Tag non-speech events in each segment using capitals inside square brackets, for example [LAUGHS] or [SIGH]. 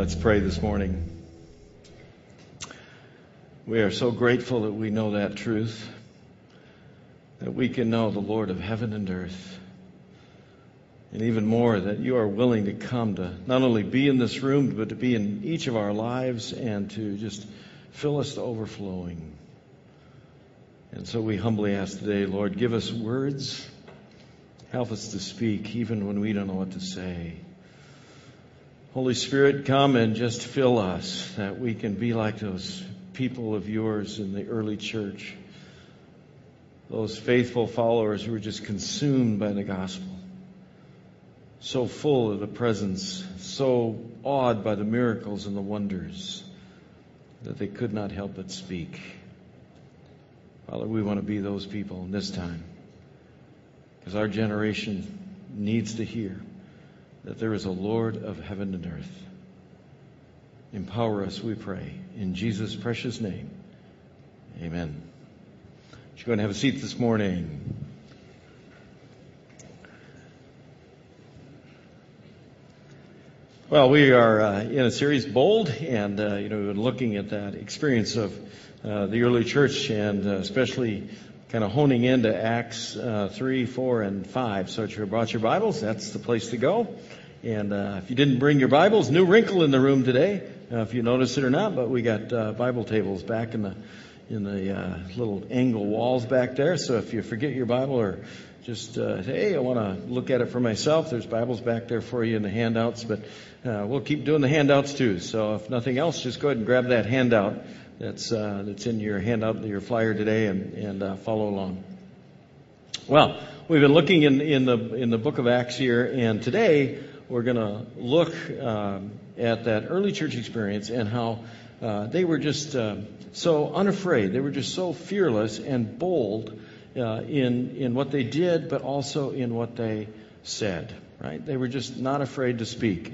Let's pray this morning. We are so grateful that we know that truth, that we can know the Lord of heaven and earth. And even more, that you are willing to come to not only be in this room, but to be in each of our lives and to just fill us to overflowing. And so we humbly ask today, Lord, give us words. Help us to speak even when we don't know what to say. Holy Spirit, come and just fill us that we can be like those people of yours in the early church. Those faithful followers who were just consumed by the gospel. So full of the presence, so awed by the miracles and the wonders that they could not help but speak. Father, we want to be those people in this time because our generation needs to hear that there is a Lord of heaven and earth. Empower us, we pray, in Jesus' precious name. Amen. You're going to have a seat this morning. Well, we are uh, in a series, Bold, and uh, you know looking at that experience of uh, the early church, and uh, especially kind of honing into Acts uh, 3, 4, and 5. So if you brought your Bibles, that's the place to go. And uh, if you didn't bring your Bibles, new wrinkle in the room today, if you notice it or not, but we got Bible tables back in the in the little angle walls back there. So if you forget your Bible or just uh, say, hey, I want to look at it for myself. There's Bibles back there for you in the handouts, but uh, we'll keep doing the handouts too. So if nothing else, just go ahead and grab that handout that's uh, that's in your handout, your flyer today, and and uh, follow along. Well, we've been looking in in the in the book of Acts here, and today we're going to look um, at that early church experience and how uh, they were just uh, so unafraid. They were just so fearless and bold uh, in in what they did, but also in what they said. Right? They were just not afraid to speak.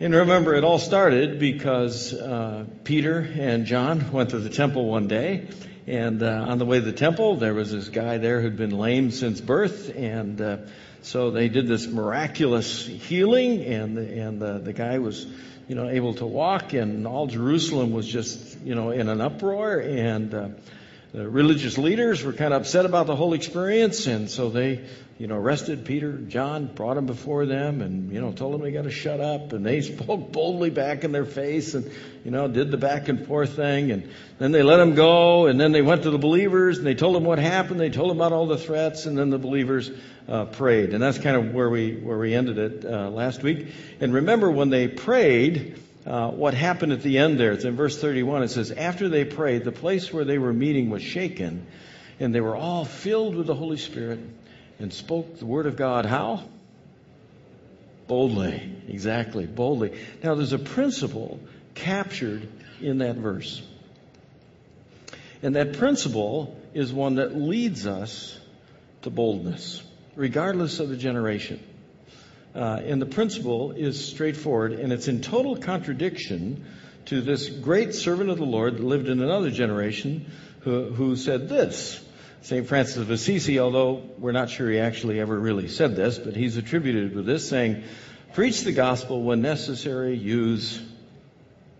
And remember, it all started because uh, Peter and John went to the temple one day, and uh, on the way to the temple, there was this guy there who'd been lame since birth, and so they did this miraculous healing, and and uh, the guy was, you know, able to walk, and all Jerusalem was just, you know, in an uproar, and uh, the religious leaders were kind of upset about the whole experience, and so they, you know, arrested Peter, John, brought them before them, and you know, told them they got to shut up, and they [LAUGHS] spoke boldly back in their face, and you know, did the back and forth thing, and then they let them go, and then they went to the believers, and they told them what happened, they told them about all the threats, and then the believers uh, prayed, and that's kind of where we where we ended it uh, last week. And remember, when they prayed uh, what happened at the end there. It's in verse 31. It says, After they prayed, the place where they were meeting was shaken, and they were all filled with the Holy Spirit and spoke the word of God. How? Boldly. Exactly, boldly. Now, there's a principle captured in that verse. And that principle is one that leads us to boldness, regardless of the generation. Uh, and the principle is straightforward, and it's in total contradiction to this great servant of the Lord that lived in another generation who, who said this. St. Francis of Assisi, although we're not sure he actually ever really said this, but he's attributed with this saying, preach the gospel when necessary, use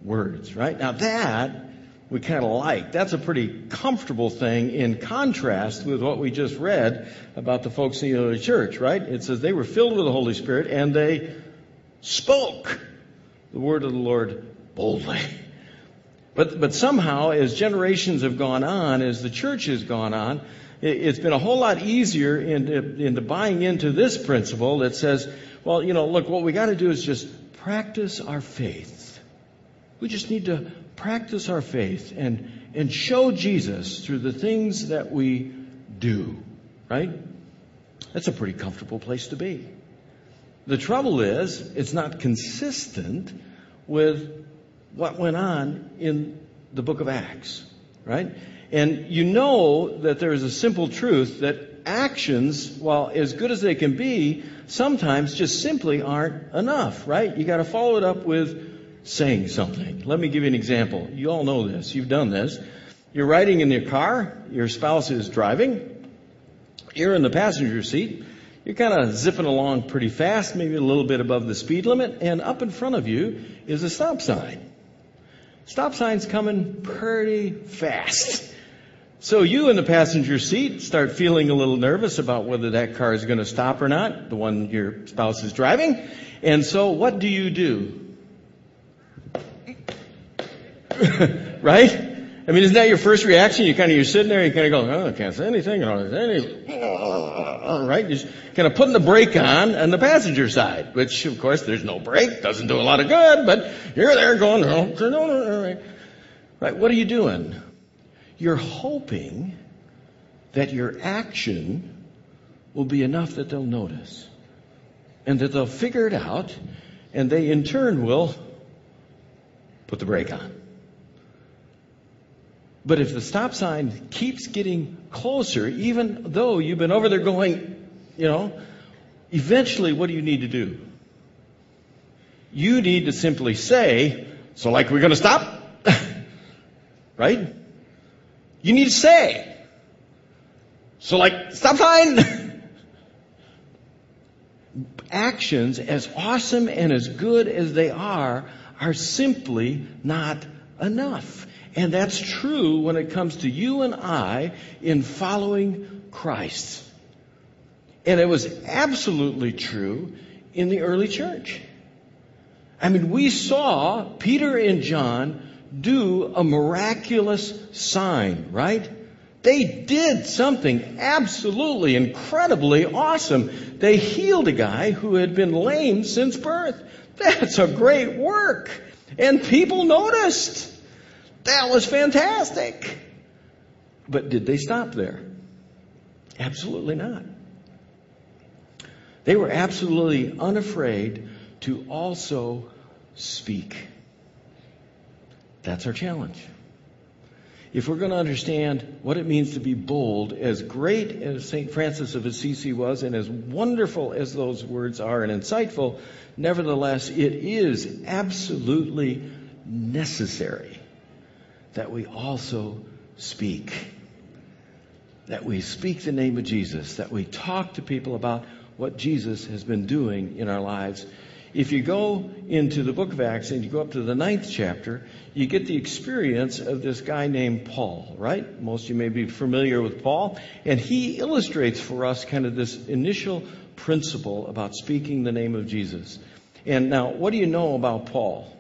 words, right? Now that we kind of like. That's a pretty comfortable thing in contrast with what we just read about the folks in the early church, right? It says they were filled with the Holy Spirit and they spoke the word of the Lord boldly. But, but somehow, as generations have gone on, as the church has gone on, it, has been a whole lot easier into, into buying into this principle that says, well, you know, look, what we got to do is just practice our faith. We just need to practice our faith and, and show Jesus through the things that we do, right? That's a pretty comfortable place to be. The trouble is, it's not consistent with what went on in the book of Acts, right? And you know that there is a simple truth that actions, while as good as they can be, sometimes just simply aren't enough, right? You gotta follow it up with saying something. Let me give you an example. You all know this. You've done this. You're riding in your car. Your spouse is driving. You're in the passenger seat. you're kind of zipping along pretty fast, maybe a little bit above the speed limit, and up in front of you is a stop sign. Stop sign's coming pretty fast. So you in the passenger seat start feeling a little nervous about whether that car is going to stop or not, the one your spouse is driving. And so what do you do? [LAUGHS] right? I mean, isn't that your first reaction? You kind of, you're sitting there, you kind of go, oh, I can't say anything, don't say anything. [LAUGHS] Right? You're kind of putting the brake on on the passenger side, which of course there's no brake, doesn't do a lot of good, but you're there going, oh, no, no, right? What are you doing? You're hoping that your action will be enough that they'll notice and that they'll figure it out and they in turn will put the brake on. But if the stop sign keeps getting closer, even though you've been over there going, you know, eventually what do you need to do? You need to simply say, so like we're going to stop? [LAUGHS] right? You need to say. So like, stop sign! [LAUGHS] Actions, as awesome and as good as they are, are simply not enough. And that's true when it comes to you and I in following Christ. And it was absolutely true in the early church. I mean, we saw Peter and John do a miraculous sign, right? They did something absolutely incredibly awesome. They healed a guy who had been lame since birth. That's a great work. And people noticed. That was fantastic. But did they stop there? Absolutely not. They were absolutely unafraid to also speak. That's our challenge. If we're going to understand what it means to be bold, as great as St. Francis of Assisi was, and as wonderful as those words are and insightful, nevertheless, it is absolutely necessary that we also speak. That we speak the name of Jesus, that we talk to people about what Jesus has been doing in our lives if you go into the book of Acts and you go up to the ninth chapter, you get the experience of this guy named Paul, right? Most of you may be familiar with Paul. And he illustrates for us kind of this initial principle about speaking the name of Jesus. And now, what do you know about Paul?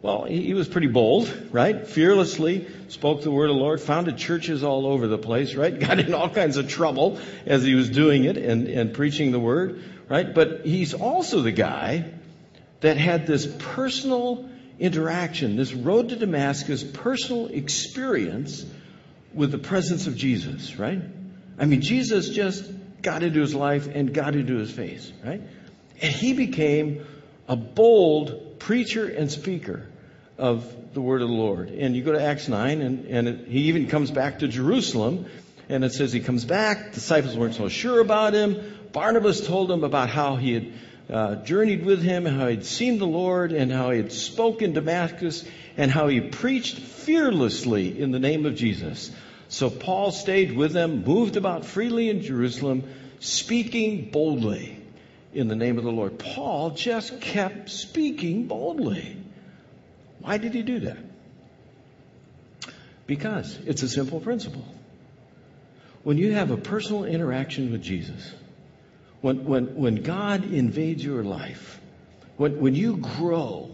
Well, he was pretty bold, right? Fearlessly spoke the word of the Lord, founded churches all over the place, right? [LAUGHS] Got in all kinds of trouble as he was doing it and, and preaching the word right? But he's also the guy that had this personal interaction, this road to Damascus personal experience with the presence of Jesus, right? I mean, Jesus just got into his life and got into his face, right? And he became a bold preacher and speaker of the word of the Lord. And you go to Acts 9, and, and it, he even comes back to Jerusalem, and it says he comes back. Disciples weren't so sure about him. Barnabas told him about how he had uh, journeyed with him, how he'd seen the Lord, and how he had spoken Damascus, and how he preached fearlessly in the name of Jesus. So Paul stayed with them, moved about freely in Jerusalem, speaking boldly in the name of the Lord. Paul just kept speaking boldly. Why did he do that? Because it's a simple principle. When you have a personal interaction with Jesus, when, when, when God invades your life, when, when you grow,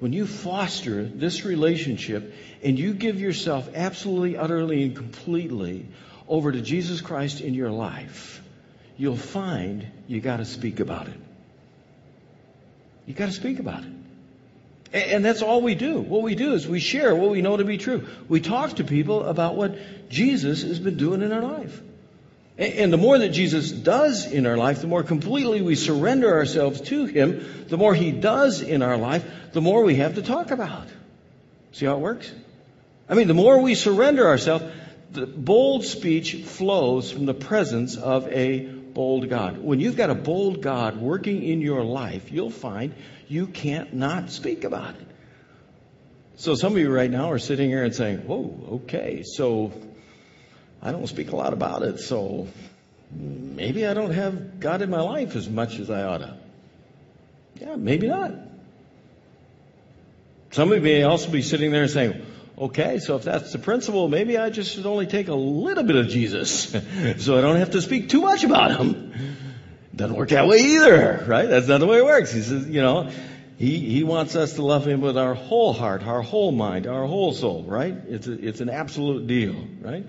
when you foster this relationship and you give yourself absolutely, utterly, and completely over to Jesus Christ in your life, you'll find you got to speak about it. You got to speak about it. And that's all we do. What we do is we share what we know to be true. We talk to people about what Jesus has been doing in our life. And the more that Jesus does in our life, the more completely we surrender ourselves to Him, the more He does in our life, the more we have to talk about. See how it works? I mean, the more we surrender ourselves, the bold speech flows from the presence of a bold God. When you've got a bold God working in your life, you'll find you can't not speak about it. So some of you right now are sitting here and saying, whoa, okay, so I don't speak a lot about it, so maybe I don't have God in my life as much as I ought to. Yeah, maybe not. Somebody may also be sitting there and saying, okay, so if that's the principle, maybe I just should only take a little bit of Jesus [LAUGHS] so I don't have to speak too much about him. Doesn't work that way either, right? That's not the way it works. He says, you know, he, he wants us to love him with our whole heart, our whole mind, our whole soul, right? It's, a, it's an absolute deal, right?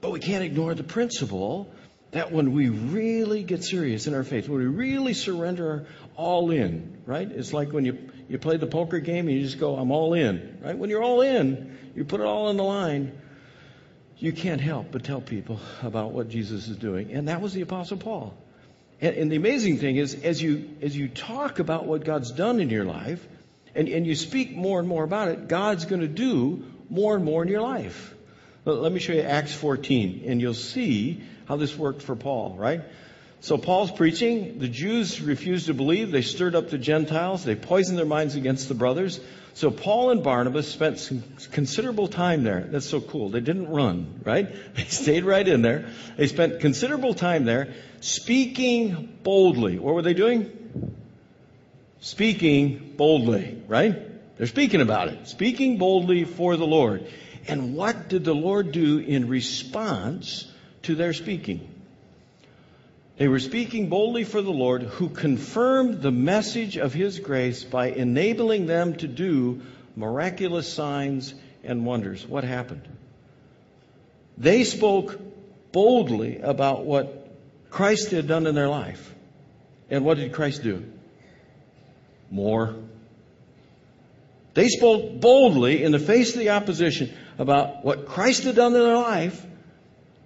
But we can't ignore the principle that when we really get serious in our faith, when we really surrender all in, right? It's like when you, you play the poker game and you just go, I'm all in, right? When you're all in, you put it all on the line, you can't help but tell people about what Jesus is doing. And that was the Apostle Paul. And, and the amazing thing is, as you, as you talk about what God's done in your life, and, and you speak more and more about it, God's going to do more and more in your life. Let me show you Acts 14, and you'll see how this worked for Paul, right? So Paul's preaching. The Jews refused to believe. They stirred up the Gentiles. They poisoned their minds against the brothers. So Paul and Barnabas spent considerable time there. That's so cool. They didn't run, right? [LAUGHS] They stayed right in there. They spent considerable time there speaking boldly. What were they doing? Speaking boldly, right? They're speaking about it. Speaking boldly for the Lord. And what did the Lord do in response to their speaking? They were speaking boldly for the Lord, who confirmed the message of His grace by enabling them to do miraculous signs and wonders. What happened? They spoke boldly about what Christ had done in their life. And what did Christ do? More. They spoke boldly in the face of the opposition about what Christ had done in their life.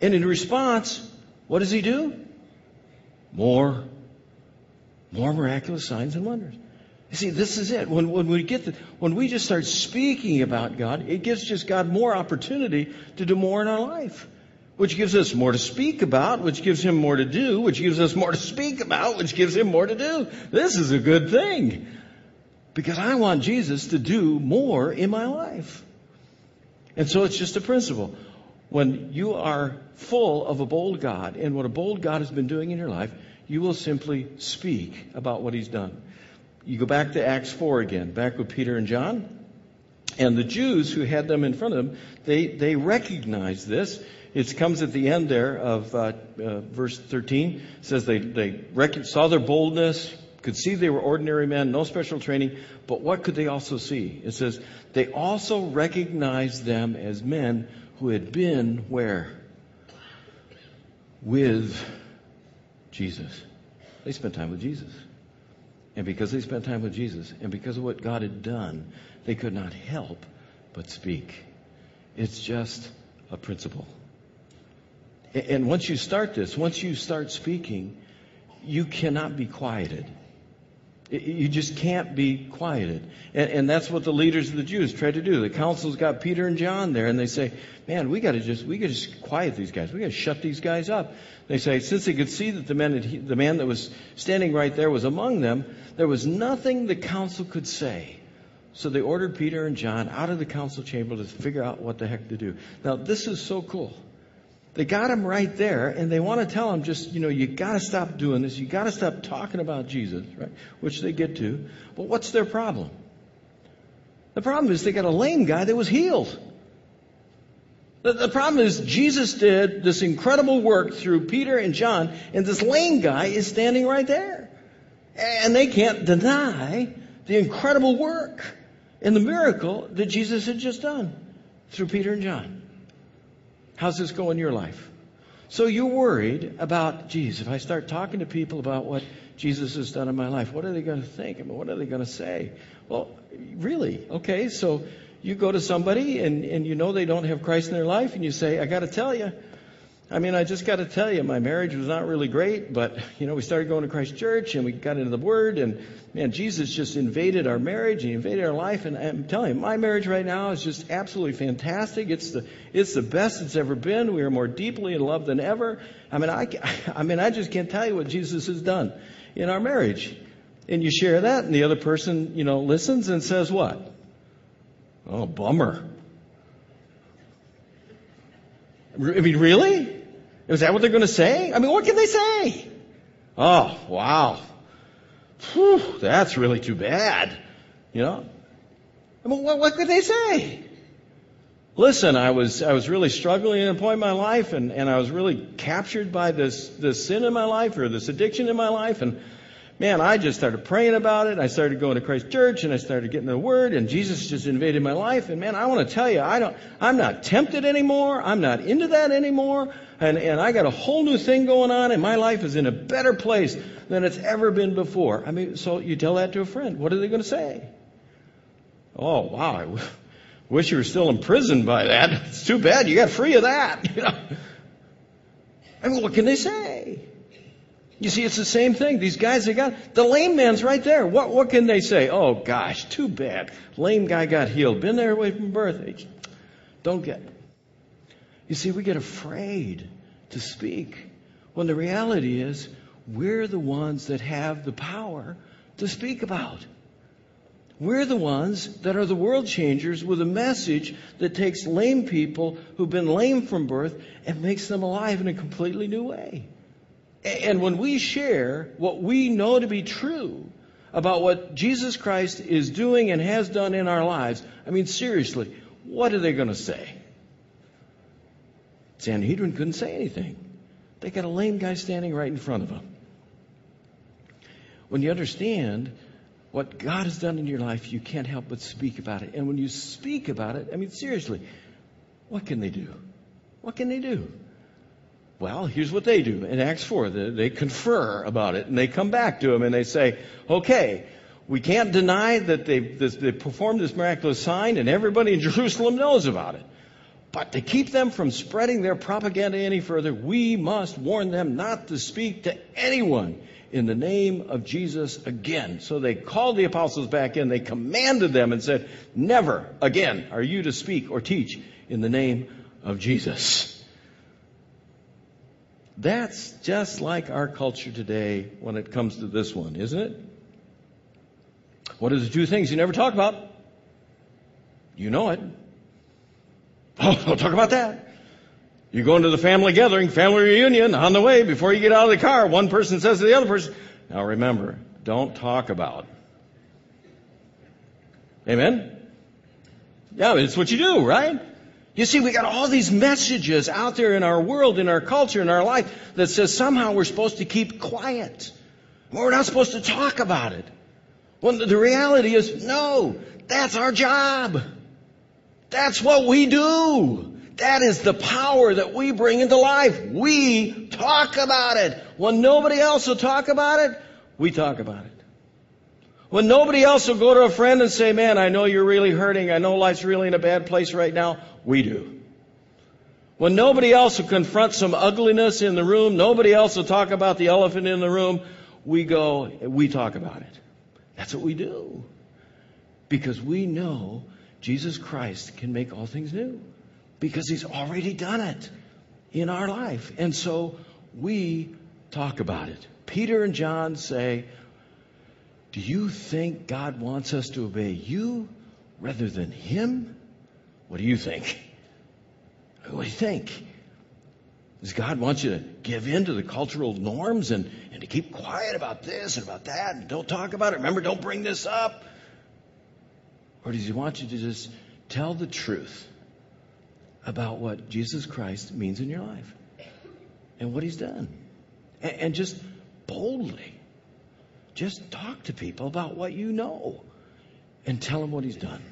And in response, what does he do? More, more miraculous signs and wonders. You see, this is it. When, when we get the, when we just start speaking about God, it gives just God more opportunity to do more in our life. Which gives us more to speak about, which gives him more to do, which gives us more to speak about, which gives him more to do. This is a good thing. Because I want Jesus to do more in my life. And so it's just a principle. When you are full of a bold God and what a bold God has been doing in your life, you will simply speak about what he's done. You go back to Acts 4 again, back with Peter and John. And the Jews who had them in front of them, they, they recognized this. It comes at the end there of uh, uh, verse 13. It says they, they saw their boldness, could see they were ordinary men, no special training, but what could they also see? It says they also recognized them as men who had been where? With Jesus. They spent time with Jesus. And because they spent time with Jesus, and because of what God had done, they could not help but speak. It's just a principle. And once you start this, once you start speaking, you cannot be quieted. You just can't be quieted. And, and, that's what the leaders of the Jews tried to do. The council's got Peter and John there, and they say, man, we gotta just, we gotta just quiet these guys. We gotta shut these guys up. They say, since they could see that the man, the man that was standing right there was among them, there was nothing the council could say. So they ordered Peter and John out of the council chamber to figure out what the heck to do. Now, this is so cool. They got him right there, and they want to tell him just, you know, you got to stop doing this. You got to stop talking about Jesus, right? Which they get to. But what's their problem? The problem is they got a lame guy that was healed. The, the problem is Jesus did this incredible work through Peter and John, and this lame guy is standing right there. And they can't deny the incredible work and the miracle that Jesus had just done through Peter and John. How's this going in your life? So you're worried about, geez, if I start talking to people about what Jesus has done in my life, what are they going to think? I mean, what are they going to say? Well, really? Okay, so you go to somebody and, and you know they don't have Christ in their life and you say, I got to tell you, I mean, I just got to tell you, my marriage was not really great, but, you know, we started going to Christ Church and we got into the Word and, man, Jesus just invaded our marriage and invaded our life. And I'm telling you, my marriage right now is just absolutely fantastic. It's the, it's the best it's ever been. We are more deeply in love than ever. I mean, I, [LAUGHS] I mean, I just can't tell you what Jesus has done in our marriage. And you share that and the other person, you know, listens and says what? Oh, bummer. I mean, really? Is that what they're going to say? I mean, what can they say? Oh, wow. Whew, that's really too bad. You know? I mean, what, what could they say? Listen, I was, I was really struggling at a point in my life and, and I was really captured by this, this sin in my life or this addiction in my life and man, I just started praying about it. I started going to Christ Church and I started getting the Word and Jesus just invaded my life. And man, I want to tell you, I don't, I'm not tempted anymore. I'm not into that anymore. And, and I got a whole new thing going on and my life is in a better place than it's ever been before. I mean, so you tell that to a friend. What are they going to say? Oh, wow. I [LAUGHS] wish you were still imprisoned by that. [LAUGHS] It's too bad you got free of that. [LAUGHS] You know? I mean, what can they say? You see, it's the same thing. These guys, they got, the lame man's right there. What, what can they say? Oh gosh, too bad. Lame guy got healed. Been there away from birth. Don't get. You see, we get afraid to speak when the reality is we're the ones that have the power to speak about. We're the ones that are the world changers with a message that takes lame people who've been lame from birth and makes them alive in a completely new way. And when we share what we know to be true about what Jesus Christ is doing and has done in our lives, I mean, seriously, what are they going to say? Sanhedrin couldn't say anything. They got a lame guy standing right in front of them. When you understand what God has done in your life, you can't help but speak about it. And when you speak about it, I mean, seriously, what can they do? What can they do? Well, here's what they do in Acts 4. They confer about it and they come back to him and they say, okay, we can't deny that they, they performed this miraculous sign and everybody in Jerusalem knows about it. But to keep them from spreading their propaganda any further, we must warn them not to speak to anyone in the name of Jesus again. So they called the apostles back in. They commanded them and said, Never again are you to speak or teach in the name of Jesus. That's just like our culture today when it comes to this one, isn't it? What are the two things you never talk about? You know it. [LAUGHS] Oh, don't talk about that. You go into the family gathering, family reunion, on the way, before you get out of the car, one person says to the other person, now remember, don't talk about. Amen? Yeah, it's what you do, right? You see, we got all these messages out there in our world, in our culture, in our life that says somehow we're supposed to keep quiet. We're not supposed to talk about it. When the reality is, no, that's our job. That's what we do. That is the power that we bring into life. We talk about it. When nobody else will talk about it, we talk about it. When nobody else will go to a friend and say, man, I know you're really hurting. I know life's really in a bad place right now. We do. When nobody else will confront some ugliness in the room, nobody else will talk about the elephant in the room, we go, we talk about it. That's what we do. Because we know Jesus Christ can make all things new because he's already done it in our life. And so we talk about it. Peter and John say, Do you think God wants us to obey you rather than him? What do you think? What do you think? Does God want you to give in to the cultural norms and, and to keep quiet about this and about that and don't talk about it? Remember, don't bring this up? Or does He want you to just tell the truth about what Jesus Christ means in your life and what He's done. And, and just boldly, just talk to people about what you know and tell them what He's done.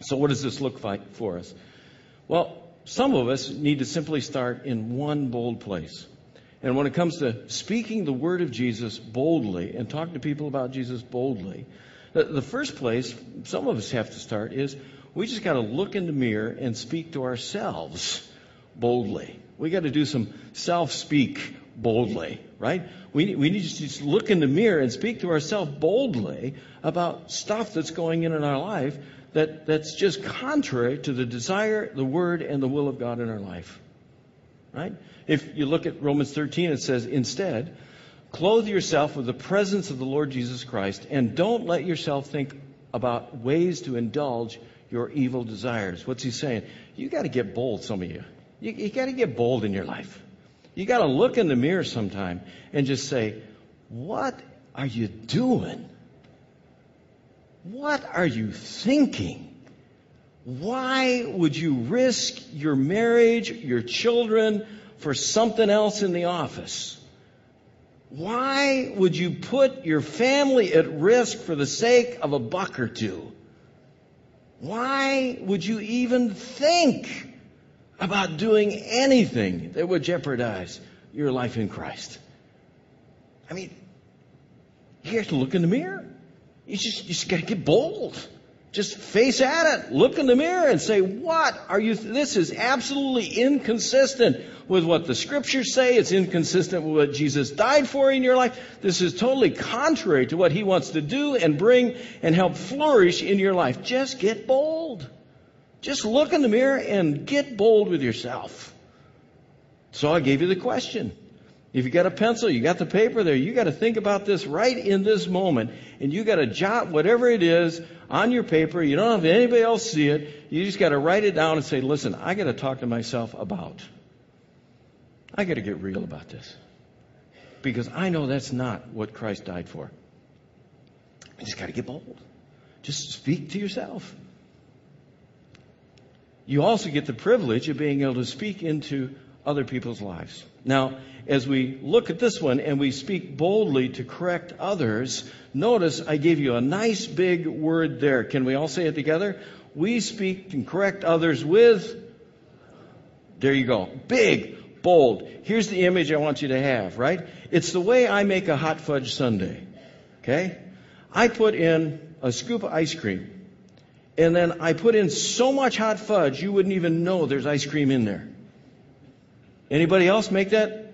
So, what does this look like for us? Well, some of us need to simply start in one bold place. And when it comes to speaking the word of Jesus boldly and talking to people about Jesus boldly, the, the first place some of us have to start is we just got to look in the mirror and speak to ourselves boldly. We got to do some self speak boldly, right? We, we need to just look in the mirror and speak to ourselves boldly about stuff that's going in in our life that, that's just contrary to the desire, the word, and the will of God in our life. Right? If you look at Romans 13, it says, instead, clothe yourself with the presence of the Lord Jesus Christ and don't let yourself think about ways to indulge your evil desires. What's he saying? You got to get bold, some of you. You, you got to get bold in your life. You got to look in the mirror sometime and just say, What are you doing? What are you thinking? Why would you risk your marriage, your children, for something else in the office? Why would you put your family at risk for the sake of a buck or two? Why would you even think about doing anything that would jeopardize your life in Christ? I mean, you have to look in the mirror. You just, you just got to get bold. Just face at it. Look in the mirror and say, what are you, th- this is absolutely inconsistent with what the scriptures say. It's inconsistent with what Jesus died for in your life. This is totally contrary to what he wants to do and bring and help flourish in your life. Just get bold. Just look in the mirror and get bold with yourself. So I gave you the question. If you got a pencil, you got the paper there, you got to think about this right in this moment. And you got to jot whatever it is on your paper. You don't have anybody else see it. You just got to write it down and say, listen, I got to talk to myself about. I got to get real about this. Because I know that's not what Christ died for. I just got to get bold. Just speak to yourself. You also get the privilege of being able to speak into other people's lives. Now, as we look at this one and we speak boldly to correct others, notice I gave you a nice big word there. Can we all say it together? We speak and correct others with, there you go, big, bold. Here's the image I want you to have, right? It's the way I make a hot fudge sundae. Okay? I put in a scoop of ice cream. And then I put in so much hot fudge you wouldn't even know there's ice cream in there. Anybody else make that?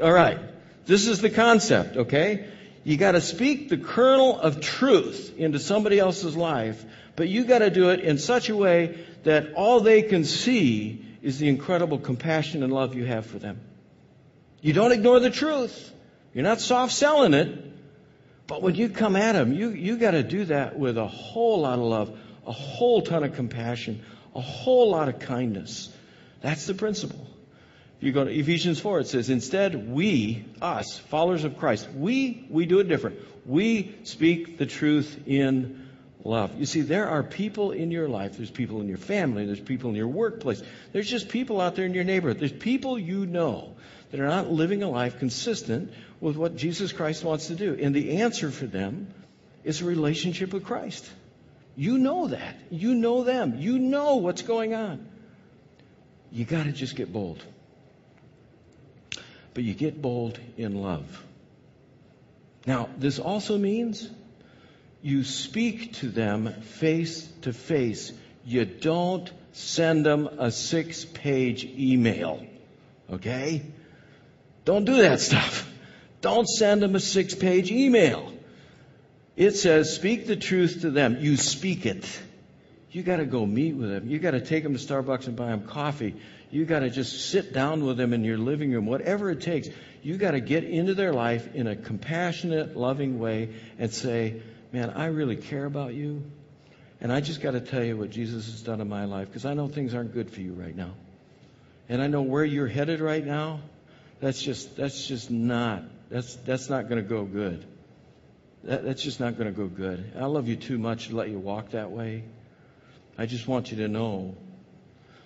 All right. This is the concept, okay? You got to speak the kernel of truth into somebody else's life, but you got to do it in such a way that all they can see is the incredible compassion and love you have for them. You don't ignore the truth. You're not soft selling it. But when you come at them, you, you got to do that with a whole lot of love, a whole ton of compassion, a whole lot of kindness. That's the principle. If you go to Ephesians 4, it says, instead, we, us, followers of Christ, we, we do it different. We speak the truth in love. You see, there are people in your life. There's people in your family. There's people in your workplace. There's just people out there in your neighborhood. There's people you know that are not living a life consistent with what Jesus Christ wants to do. And the answer for them is a relationship with Christ. You know that. You know them. You know what's going on. You got to just get bold but you get bold in love. Now, this also means you speak to them face to face. You don't send them a six page email. Okay? Don't do that [LAUGHS] stuff. Don't send them a six page email. It says, speak the truth to them. You speak it. You got to go meet with them. You got to take them to Starbucks and buy them coffee. You got to just sit down with them in your living room, whatever it takes. You got to get into their life in a compassionate, loving way and say, Man, I really care about you. And I just got to tell you what Jesus has done in my life because I know things aren't good for you right now. And I know where you're headed right now. That's just, that's just not, that's, that's not going to go good. That, that's just not going to go good. I love you too much to let you walk that way. I just want you to know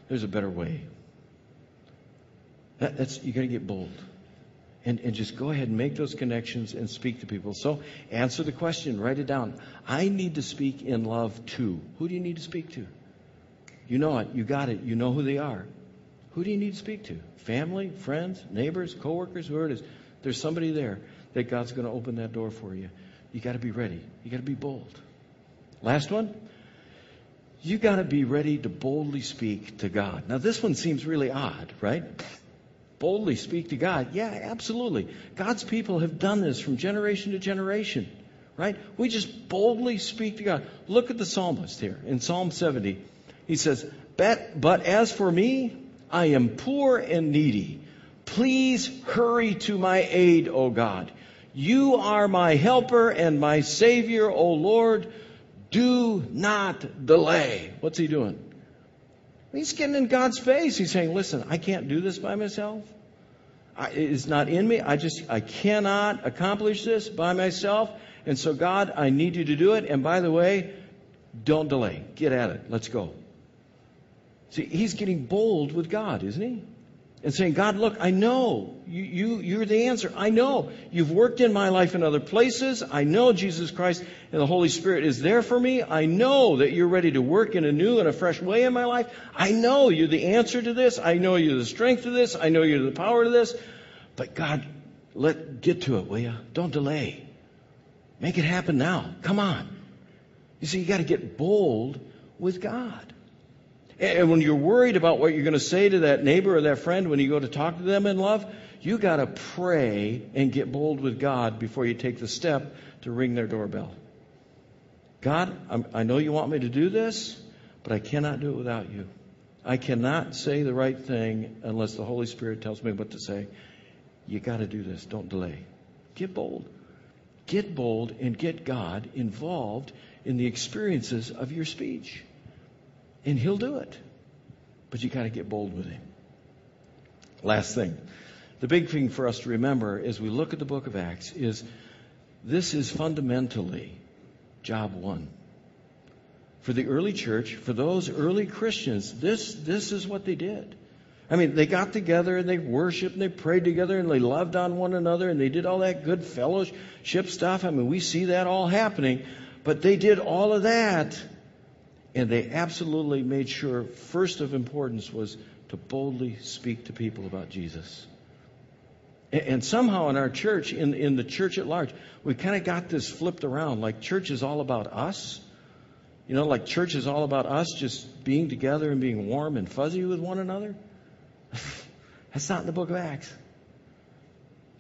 there's a better way. That, that's you got to get bold, and and just go ahead and make those connections and speak to people. So answer the question, write it down. I need to speak in love too. Who do you need to speak to? You know it. You got it. You know who they are. Who do you need to speak to? Family, friends, neighbors, coworkers, whoever it is. There's somebody there that God's going to open that door for you. You got to be ready. You got to be bold. Last one. You got to be ready to boldly speak to God. Now, this one seems really odd, right? boldly speak to God? Yeah, absolutely. God's people have done this from generation to generation, right? We just boldly speak to God. Look at the psalmist here in Psalm 70. He says, But, but as for me, I am poor and needy. Please hurry to my aid, O God. You are my helper and my Savior, O Lord. Do not delay. What's he doing? He's getting in God's face. He's saying, listen, I can't do this by myself. I, it's not in me. I just, I cannot accomplish this by myself. And so, God, I need you to do it. And by the way, don't delay. Get at it. Let's go. See, he's getting bold with God, isn't he? And saying, God, look, I know you, you, you're the answer. I know you've worked in my life in other places. I know Jesus Christ and the Holy Spirit is there for me. I know that you're ready to work in a new and a fresh way in my life. I know you're the answer to this. I know you're the strength to this. I know you're the power to this. But God, let get to it, will you? Don't delay. Make it happen now. Come on. You see, you got to get bold with God. And when you're worried about what you're going to say to that neighbor or that friend when you go to talk to them in love, you got to pray and get bold with God before you take the step to ring their doorbell. God, I'm, i know you want me to do this, but I cannot do it without you. I cannot say the right thing unless the Holy Spirit tells me what to say. You got to do this. Don't delay. Get bold. Get bold and get God involved in the experiences of your speech. And He'll do it. But you got to get bold with Him. Last thing. The big thing for us to remember as we look at the book of Acts is this is fundamentally job one. For the early church, for those early Christians, this, this is what they did. I mean, they got together and they worshiped and they prayed together and they loved on one another and they did all that good fellowship stuff. I mean, we see that all happening. But they did all of that and they absolutely made sure, first of importance was to boldly speak to people about Jesus. And somehow in our church, in, in the church at large, we kind of got this flipped around. Like church is all about us. You know, like church is all about us just being together and being warm and fuzzy with one another. [LAUGHS] That's not in the book of Acts.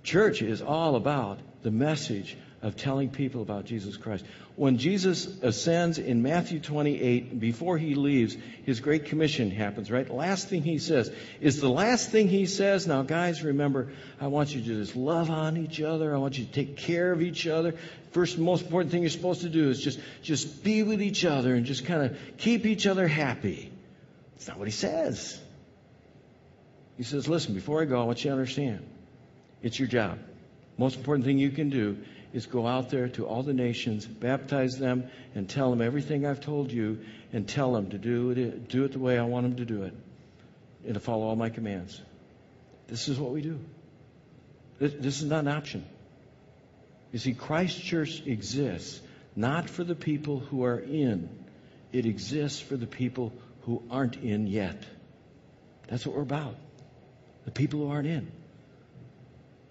Church is all about the message of telling people about Jesus Christ. When Jesus ascends in Matthew 28, before he leaves, his great commission happens, right? Last thing he says is the last thing he says. Now, guys, remember, I want you to just love on each other. I want you to take care of each other. First, most important thing you're supposed to do is just, just be with each other and just kind of keep each other happy. That's not what he says. He says, listen, before I go, I want you to understand it's your job. Most important thing you can do is go out there to all the nations, baptize them, and tell them everything I've told you, and tell them to do it, do it the way I want them to do it, and to follow all my commands. This is what we do. This, this is not an option. You see, Christ Church exists not for the people who are in, it exists for the people who aren't in yet. That's what we're about. The people who aren't in.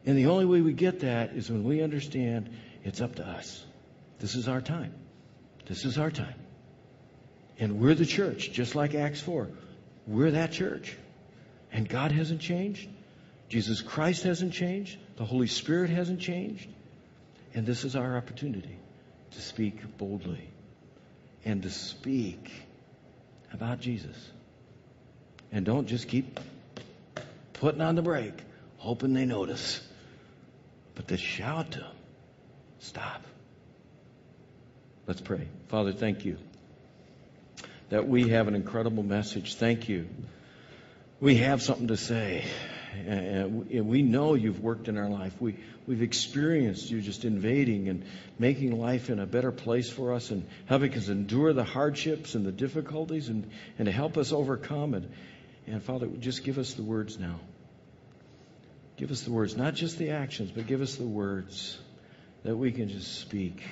And the only way we get that is when we understand it's up to us. This is our time. This is our time. And we're the church, just like Acts 4. We're that church. And God hasn't changed. Jesus Christ hasn't changed. The Holy Spirit hasn't changed. And this is our opportunity to speak boldly and to speak about Jesus. And don't just keep putting on the brake, hoping they notice. But to shout to them, stop. Let's pray. Father, thank you that we have an incredible message. Thank you. We have something to say. Uh, and we know you've worked in our life. We, we've experienced you just invading and making life in a better place for us and helping us endure the hardships and the difficulties and, and to help us overcome. And, and Father, just give us the words now. Give us the words, not just the actions, but give us the words that we can just speak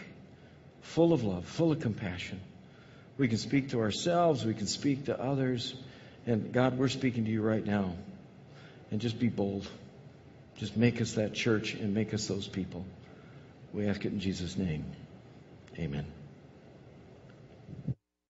full of love, full of compassion. We can speak to ourselves, we can speak to others. And God, we're speaking to you right now. And just be bold. Just make us that church and make us those people. We ask it in Jesus' name. Amen.